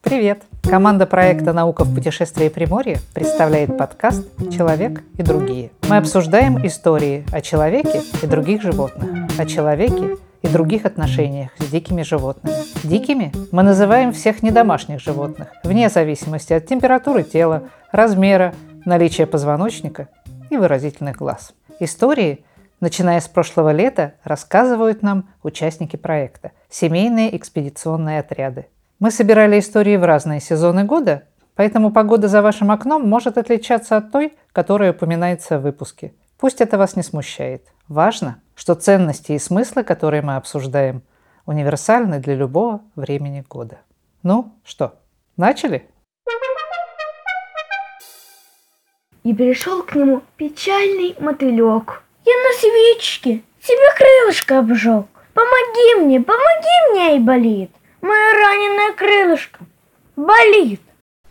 Привет! Команда проекта «Наука в путешествии Приморье» представляет подкаст «Человек и другие». Мы обсуждаем истории о человеке и других животных, о человеке и других отношениях с дикими животными. Дикими мы называем всех недомашних животных, вне зависимости от температуры тела, размера, наличия позвоночника и выразительных глаз. Истории, начиная с прошлого лета, рассказывают нам участники проекта – семейные экспедиционные отряды – мы собирали истории в разные сезоны года, поэтому погода за вашим окном может отличаться от той, которая упоминается в выпуске. Пусть это вас не смущает. Важно, что ценности и смыслы, которые мы обсуждаем, универсальны для любого времени года. Ну что, начали? И пришел к нему печальный мотылек. Я на свечке себе крылышко обжег. Помоги мне, помоги мне, и болит. Мое раненое крылышко болит.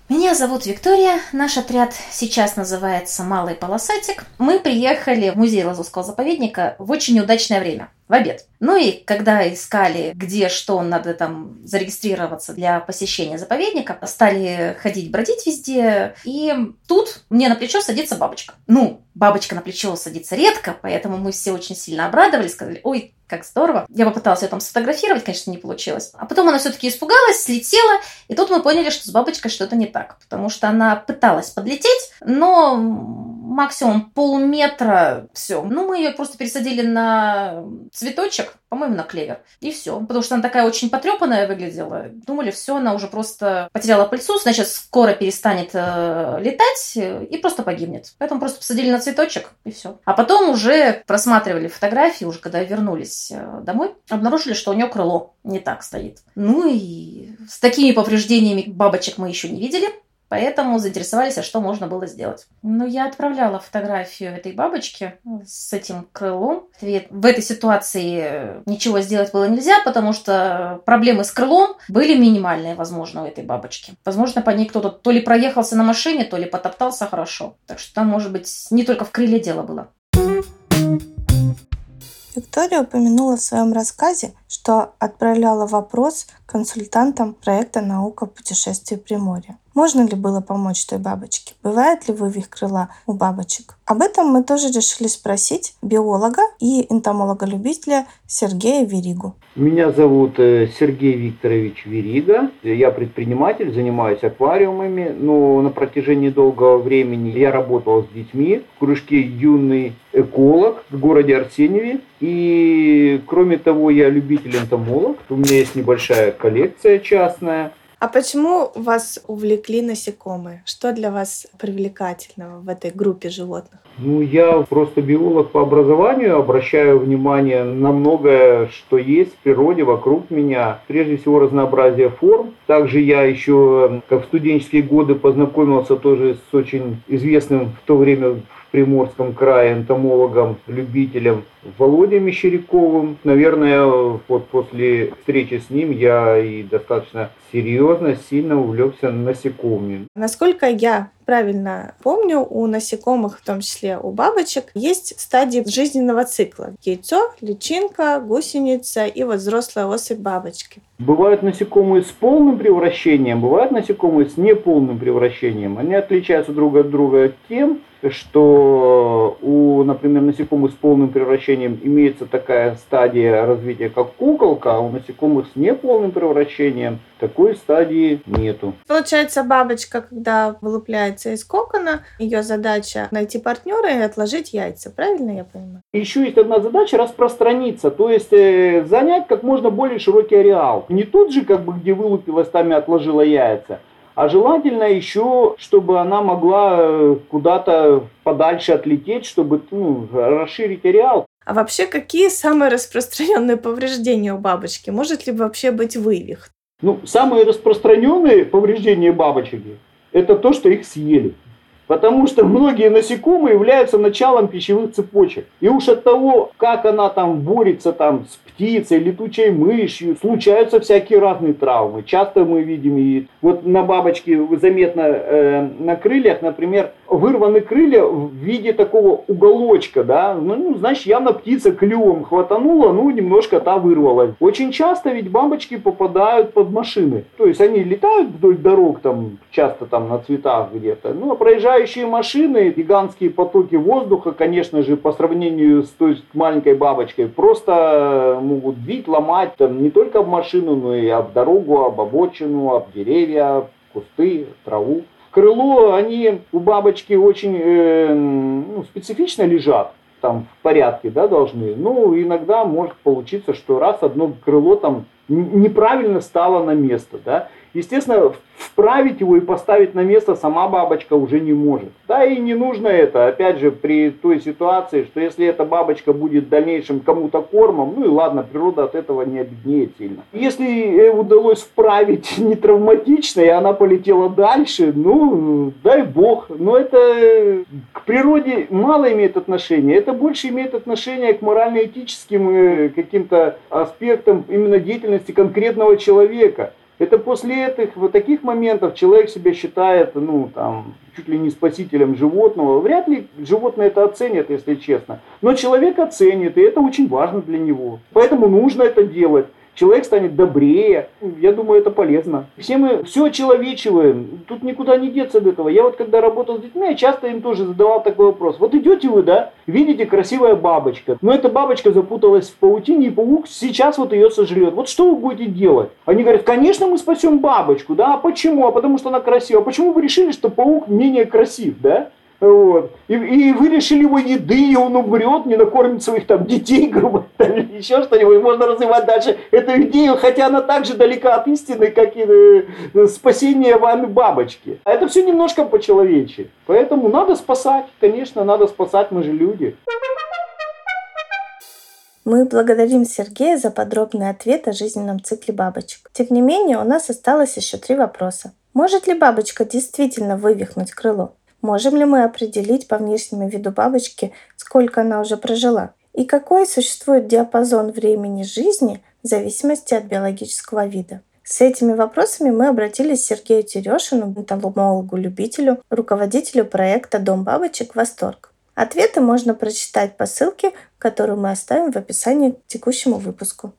Меня зовут Виктория. Наш отряд сейчас называется «Малый полосатик». Мы приехали в музей Лазовского заповедника в очень неудачное время в обед. Ну и когда искали, где что надо там зарегистрироваться для посещения заповедника, стали ходить, бродить везде. И тут мне на плечо садится бабочка. Ну, бабочка на плечо садится редко, поэтому мы все очень сильно обрадовались, сказали, ой, как здорово. Я попыталась ее там сфотографировать, конечно, не получилось. А потом она все-таки испугалась, слетела, и тут мы поняли, что с бабочкой что-то не так, потому что она пыталась подлететь, но максимум полметра, все. Ну, мы ее просто пересадили на цветочек, по-моему, на клевер, и все. Потому что она такая очень потрепанная выглядела. Думали, все, она уже просто потеряла пыльцу, значит, скоро перестанет э, летать и просто погибнет. Поэтому просто посадили на цветочек, и все. А потом уже просматривали фотографии, уже когда вернулись э, домой, обнаружили, что у нее крыло не так стоит. Ну и с такими повреждениями бабочек мы еще не видели. Поэтому заинтересовались, а что можно было сделать. Ну, я отправляла фотографию этой бабочки с этим крылом. В этой ситуации ничего сделать было нельзя, потому что проблемы с крылом были минимальные, возможно, у этой бабочки. Возможно, по ней кто-то то ли проехался на машине, то ли потоптался хорошо. Так что там, может быть, не только в крыле дело было. Виктория упомянула в своем рассказе, что отправляла вопрос консультантам проекта «Наука в путешествии Приморья». Можно ли было помочь той бабочке? Бывает ли вывих крыла у бабочек? Об этом мы тоже решили спросить биолога и энтомолога-любителя Сергея Веригу. Меня зовут э, Сергей Викторович Верига. Я предприниматель, занимаюсь аквариумами, но на протяжении долгого времени я работал с детьми в кружке «Юный эколог» в городе Арсеньеве. И кроме того, я любитель энтомолог. У меня есть небольшая коллекция частная. А почему вас увлекли насекомые? Что для вас привлекательного в этой группе животных? Ну, я просто биолог по образованию, обращаю внимание на многое, что есть в природе вокруг меня. Прежде всего, разнообразие форм. Также я еще, как в студенческие годы, познакомился тоже с очень известным в то время Приморском крае энтомологом, любителем Володей Мещеряковым. Наверное, вот после встречи с ним я и достаточно серьезно, сильно увлекся насекомыми. Насколько я правильно помню, у насекомых, в том числе у бабочек, есть стадии жизненного цикла. Яйцо, личинка, гусеница и вот взрослая особь бабочки. Бывают насекомые с полным превращением, бывают насекомые с неполным превращением. Они отличаются друг от друга тем, что у, например, насекомых с полным превращением имеется такая стадия развития, как куколка, а у насекомых с неполным превращением такой стадии нету. Получается, бабочка, когда вылупляется из кокона, ее задача найти партнера и отложить яйца. Правильно я понимаю? Еще есть одна задача распространиться, то есть э, занять как можно более широкий ареал. Не тот же, как бы, где вылупилась, там и отложила яйца, а желательно еще, чтобы она могла э, куда-то подальше отлететь, чтобы ну, расширить ареал. А вообще, какие самые распространенные повреждения у бабочки? Может ли вообще быть вывих? Ну, самые распространенные повреждения бабочек – это то, что их съели. Потому что многие насекомые являются началом пищевых цепочек. И уж от того, как она там борется там, с птицей, летучей мышью, случаются всякие разные травмы. Часто мы видим, и вот на бабочке заметно э, на крыльях, например, вырваны крылья в виде такого уголочка, да, ну, ну значит, явно птица клювом хватанула, ну, немножко та вырвалась. Очень часто ведь бабочки попадают под машины, то есть они летают вдоль дорог, там, часто там на цветах где-то, ну, а проезжающие машины, гигантские потоки воздуха, конечно же, по сравнению с той маленькой бабочкой, просто могут бить, ломать, там, не только об машину, но и об дорогу, об обочину, об деревья, кусты, траву крыло, они у бабочки очень э, ну, специфично лежат, там в порядке, да, должны. Ну, иногда может получиться, что раз одно крыло там неправильно стало на место, да. Естественно, вправить его и поставить на место сама бабочка уже не может. Да и не нужно это, опять же, при той ситуации, что если эта бабочка будет в дальнейшем кому-то кормом, ну и ладно, природа от этого не обеднеет сильно. Если удалось вправить не травматично, и она полетела дальше, ну, дай бог. Но это к природе мало имеет отношения, это больше имеет отношение к морально-этическим э, каким-то аспектам именно деятельности конкретного человека. Это после этих вот таких моментов человек себя считает, ну, там, чуть ли не спасителем животного. Вряд ли животное это оценит, если честно. Но человек оценит, и это очень важно для него. Поэтому нужно это делать человек станет добрее. Я думаю, это полезно. Все мы все очеловечиваем. Тут никуда не деться от этого. Я вот когда работал с детьми, я часто им тоже задавал такой вопрос. Вот идете вы, да, видите красивая бабочка. Но эта бабочка запуталась в паутине, и паук сейчас вот ее сожрет. Вот что вы будете делать? Они говорят, конечно, мы спасем бабочку. Да, а почему? А потому что она красивая. А почему вы решили, что паук менее красив, да? Вот. И, и вы решили его еды, и он умрет, не накормит своих там детей, грубо говоря, еще что-нибудь. Можно развивать дальше эту идею, хотя она так же далека от истины, как и э, спасение вами бабочки. А это все немножко по-человечески. Поэтому надо спасать, конечно, надо спасать, мы же люди. Мы благодарим Сергея за подробный ответ о жизненном цикле бабочек. Тем не менее, у нас осталось еще три вопроса. Может ли бабочка действительно вывихнуть крыло? Можем ли мы определить по внешнему виду бабочки, сколько она уже прожила? И какой существует диапазон времени жизни в зависимости от биологического вида? С этими вопросами мы обратились к Сергею Терешину, энтомологу-любителю, руководителю проекта «Дом бабочек. Восторг». Ответы можно прочитать по ссылке, которую мы оставим в описании к текущему выпуску.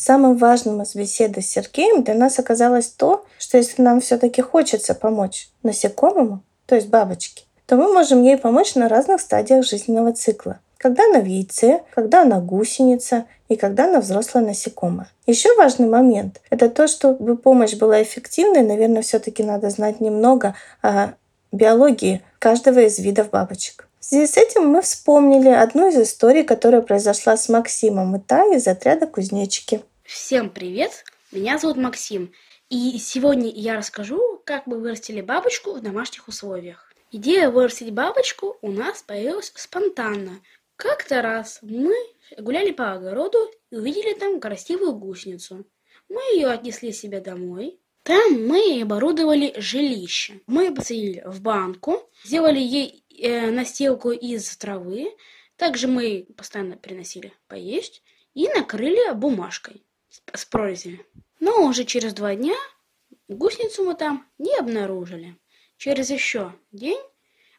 Самым важным из беседы с Сергеем для нас оказалось то, что если нам все-таки хочется помочь насекомому, то есть бабочке, то мы можем ей помочь на разных стадиях жизненного цикла. Когда она в яйце, когда она гусеница и когда она взрослая насекомая. Еще важный момент – это то, чтобы помощь была эффективной, наверное, все-таки надо знать немного о биологии каждого из видов бабочек. В связи с этим мы вспомнили одну из историй, которая произошла с Максимом и Тай из отряда кузнечики. Всем привет! Меня зовут Максим, и сегодня я расскажу, как мы вырастили бабочку в домашних условиях. Идея вырастить бабочку у нас появилась спонтанно. Как-то раз мы гуляли по огороду и увидели там красивую гусеницу. Мы ее отнесли себе домой. Там мы оборудовали жилище. Мы посадили в банку, сделали ей э, настилку из травы. Также мы постоянно приносили поесть и накрыли бумажкой с прорезями. Но уже через два дня гусеницу мы там не обнаружили. Через еще день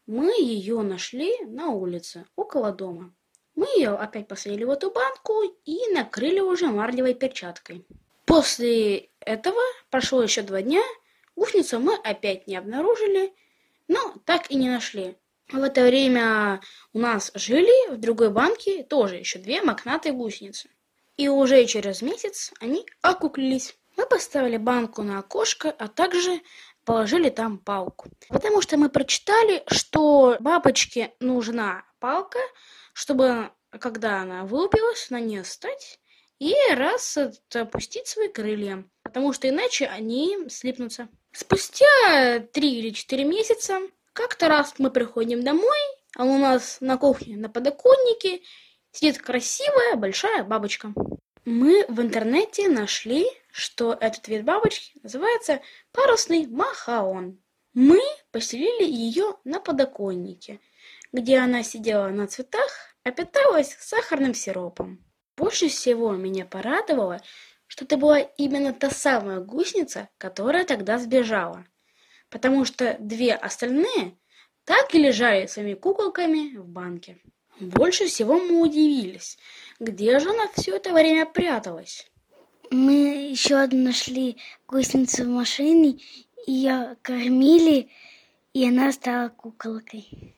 мы ее нашли на улице, около дома. Мы ее опять посадили в эту банку и накрыли уже марлевой перчаткой. После этого прошло еще два дня, гусеницу мы опять не обнаружили, но так и не нашли. В это время у нас жили в другой банке тоже еще две мохнатые гусеницы. И уже через месяц они окуклились. Мы поставили банку на окошко, а также положили там палку. Потому что мы прочитали, что бабочке нужна палка, чтобы, когда она вылупилась, на нее встать и раз опустить свои крылья. Потому что иначе они слипнутся. Спустя три или четыре месяца, как-то раз мы приходим домой, а у нас на кухне на подоконнике сидит красивая большая бабочка. Мы в интернете нашли, что этот вид бабочки называется парусный махаон. Мы поселили ее на подоконнике, где она сидела на цветах, а питалась сахарным сиропом. Больше всего меня порадовало, что это была именно та самая гусеница, которая тогда сбежала. потому что две остальные так и лежали своими куколками в банке. Больше всего мы удивились, где же она все это время пряталась. Мы еще одну нашли гусеницу в машине, ее кормили, и она стала куколкой.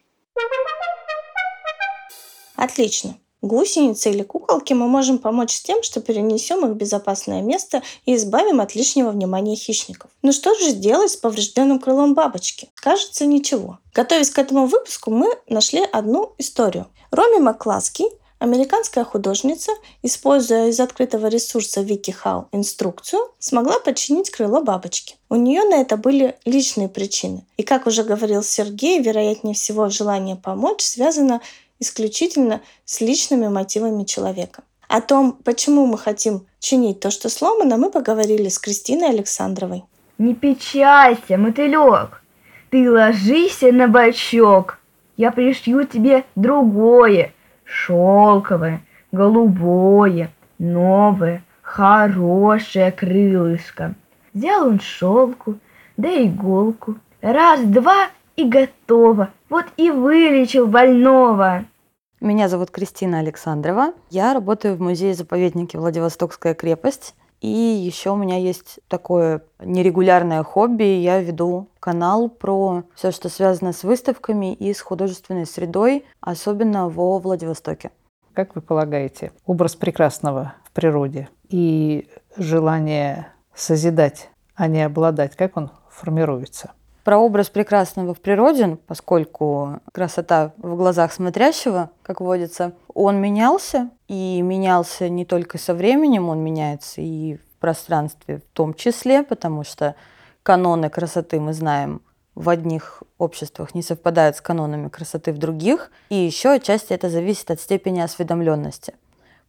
Отлично. Гусеницы или куколки мы можем помочь с тем, что перенесем их в безопасное место и избавим от лишнего внимания хищников. Но что же делать с поврежденным крылом бабочки? Кажется, ничего. Готовясь к этому выпуску, мы нашли одну историю. Роми Макласки, американская художница, используя из открытого ресурса WikiHow инструкцию, смогла починить крыло бабочки. У нее на это были личные причины. И, как уже говорил Сергей, вероятнее всего желание помочь связано исключительно с личными мотивами человека. О том, почему мы хотим чинить то, что сломано, мы поговорили с Кристиной Александровой. Не печалься, мотылек. Ты ложись на бочок. Я пришью тебе другое, шелковое, голубое, новое, хорошее крылышко. Взял он шелку, да иголку. Раз-два и готово. Вот и вылечил больного. Меня зовут Кристина Александрова. Я работаю в музее-заповеднике Владивостокская крепость. И еще у меня есть такое нерегулярное хобби. Я веду канал про все, что связано с выставками и с художественной средой, особенно во Владивостоке. Как вы полагаете, образ прекрасного в природе и желание созидать, а не обладать, как он формируется? Про образ прекрасного в природе, поскольку красота в глазах смотрящего, как водится, он менялся, и менялся не только со временем, он меняется и в пространстве в том числе, потому что каноны красоты мы знаем в одних обществах не совпадают с канонами красоты в других, и еще отчасти это зависит от степени осведомленности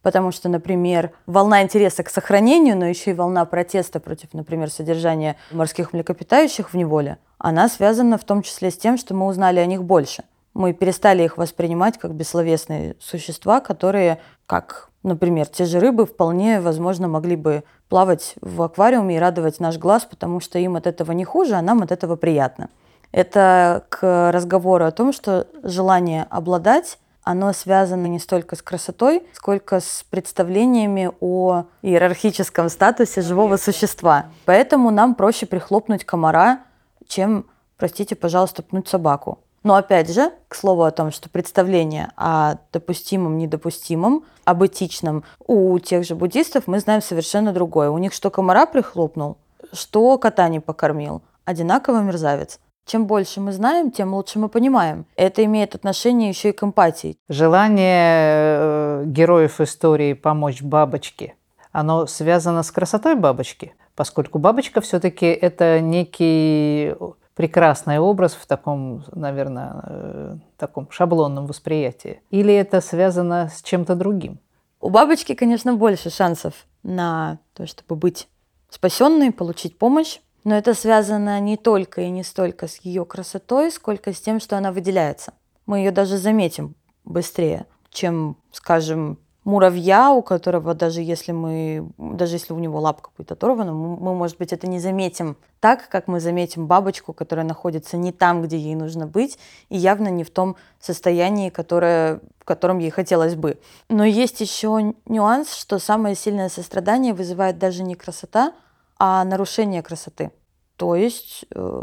потому что, например, волна интереса к сохранению, но еще и волна протеста против, например, содержания морских млекопитающих в неволе, она связана в том числе с тем, что мы узнали о них больше. Мы перестали их воспринимать как бессловесные существа, которые, как, например, те же рыбы, вполне, возможно, могли бы плавать в аквариуме и радовать наш глаз, потому что им от этого не хуже, а нам от этого приятно. Это к разговору о том, что желание обладать оно связано не столько с красотой, сколько с представлениями о иерархическом статусе живого существа. Поэтому нам проще прихлопнуть комара, чем, простите, пожалуйста, пнуть собаку. Но опять же, к слову о том, что представление о допустимом, недопустимом, об этичном у тех же буддистов мы знаем совершенно другое. У них что комара прихлопнул, что кота не покормил. Одинаково мерзавец. Чем больше мы знаем, тем лучше мы понимаем. Это имеет отношение еще и к эмпатии. Желание э, героев истории помочь бабочке, оно связано с красотой бабочки, поскольку бабочка все-таки это некий прекрасный образ в таком, наверное, э, таком шаблонном восприятии. Или это связано с чем-то другим? У бабочки, конечно, больше шансов на то, чтобы быть спасенной, получить помощь. Но это связано не только и не столько с ее красотой, сколько с тем, что она выделяется. Мы ее даже заметим быстрее, чем, скажем, муравья, у которого даже если мы, даже если у него лапка будет оторвана, мы, может быть, это не заметим так, как мы заметим бабочку, которая находится не там, где ей нужно быть, и явно не в том состоянии, которое, в котором ей хотелось бы. Но есть еще нюанс, что самое сильное сострадание вызывает даже не красота, а нарушение красоты. То есть э,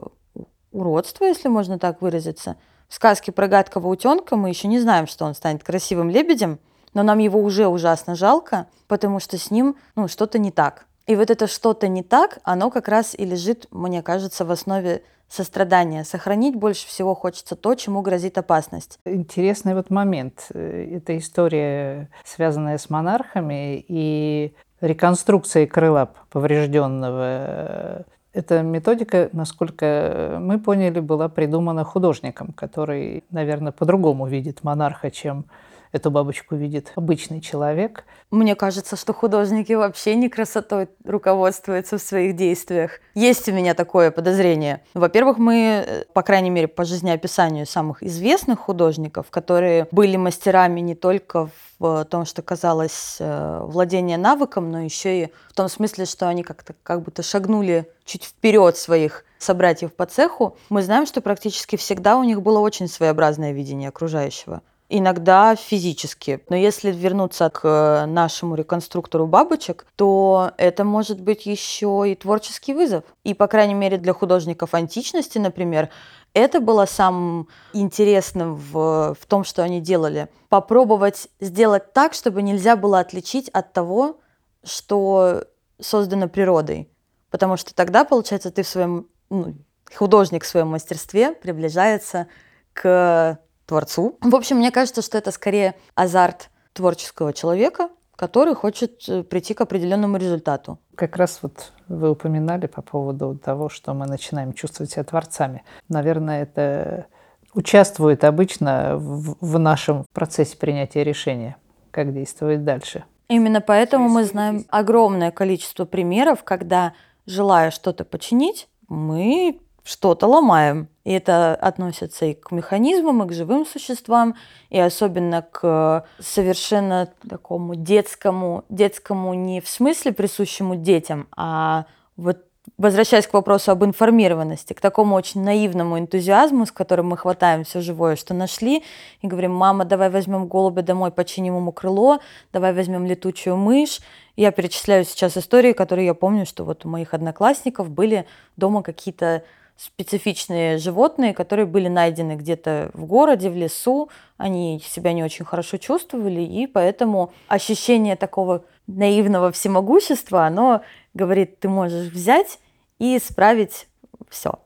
уродство, если можно так выразиться. В сказке про гадкого утенка мы еще не знаем, что он станет красивым лебедем, но нам его уже ужасно жалко, потому что с ним ну, что-то не так. И вот это что-то не так, оно как раз и лежит, мне кажется, в основе сострадания. Сохранить больше всего хочется то, чему грозит опасность. Интересный вот момент. Э, это история, связанная с монархами, и реконструкции крыла поврежденного. Эта методика, насколько мы поняли, была придумана художником, который, наверное, по-другому видит монарха, чем эту бабочку видит обычный человек. Мне кажется, что художники вообще не красотой руководствуются в своих действиях. Есть у меня такое подозрение. Во-первых, мы, э, по крайней мере, по жизнеописанию самых известных художников, которые были мастерами не только в том, что казалось э, владение навыком, но еще и в том смысле, что они как-то как будто шагнули чуть вперед своих собратьев по цеху, мы знаем, что практически всегда у них было очень своеобразное видение окружающего иногда физически. Но если вернуться к нашему реконструктору бабочек, то это может быть еще и творческий вызов. И, по крайней мере, для художников античности, например, это было самым интересным в, в том, что они делали. Попробовать сделать так, чтобы нельзя было отличить от того, что создано природой. Потому что тогда, получается, ты в своем ну, художник в своем мастерстве приближается к творцу. В общем, мне кажется, что это скорее азарт творческого человека, который хочет э, прийти к определенному результату. Как раз вот вы упоминали по поводу того, что мы начинаем чувствовать себя творцами. Наверное, это участвует обычно в, в нашем процессе принятия решения, как действовать дальше. Именно поэтому мы знаем огромное количество примеров, когда, желая что-то починить, мы что-то ломаем. И это относится и к механизмам, и к живым существам, и особенно к совершенно такому детскому, детскому не в смысле присущему детям, а вот возвращаясь к вопросу об информированности, к такому очень наивному энтузиазму, с которым мы хватаем все живое, что нашли, и говорим, мама, давай возьмем голубя домой, починим ему крыло, давай возьмем летучую мышь. Я перечисляю сейчас истории, которые я помню, что вот у моих одноклассников были дома какие-то специфичные животные, которые были найдены где-то в городе, в лесу. Они себя не очень хорошо чувствовали, и поэтому ощущение такого наивного всемогущества, оно говорит, ты можешь взять и исправить все.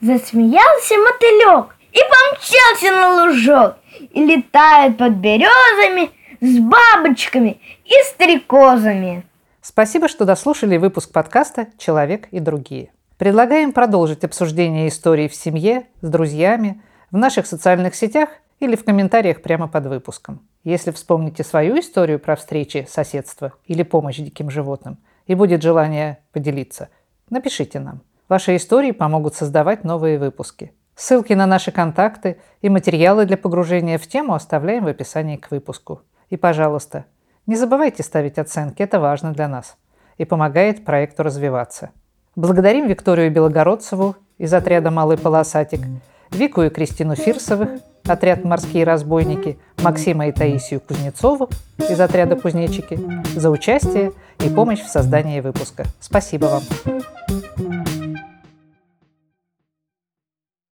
Засмеялся мотылек и помчался на лужок, и летает под березами с бабочками и стрекозами. Спасибо, что дослушали выпуск подкаста «Человек и другие». Предлагаем продолжить обсуждение истории в семье, с друзьями, в наших социальных сетях или в комментариях прямо под выпуском. Если вспомните свою историю про встречи, соседство или помощь диким животным и будет желание поделиться, напишите нам. Ваши истории помогут создавать новые выпуски. Ссылки на наши контакты и материалы для погружения в тему оставляем в описании к выпуску. И, пожалуйста, не забывайте ставить оценки, это важно для нас и помогает проекту развиваться. Благодарим Викторию Белогородцеву из отряда «Малый полосатик», Вику и Кристину Фирсовых, отряд «Морские разбойники», Максима и Таисию Кузнецову из отряда «Кузнечики» за участие и помощь в создании выпуска. Спасибо вам!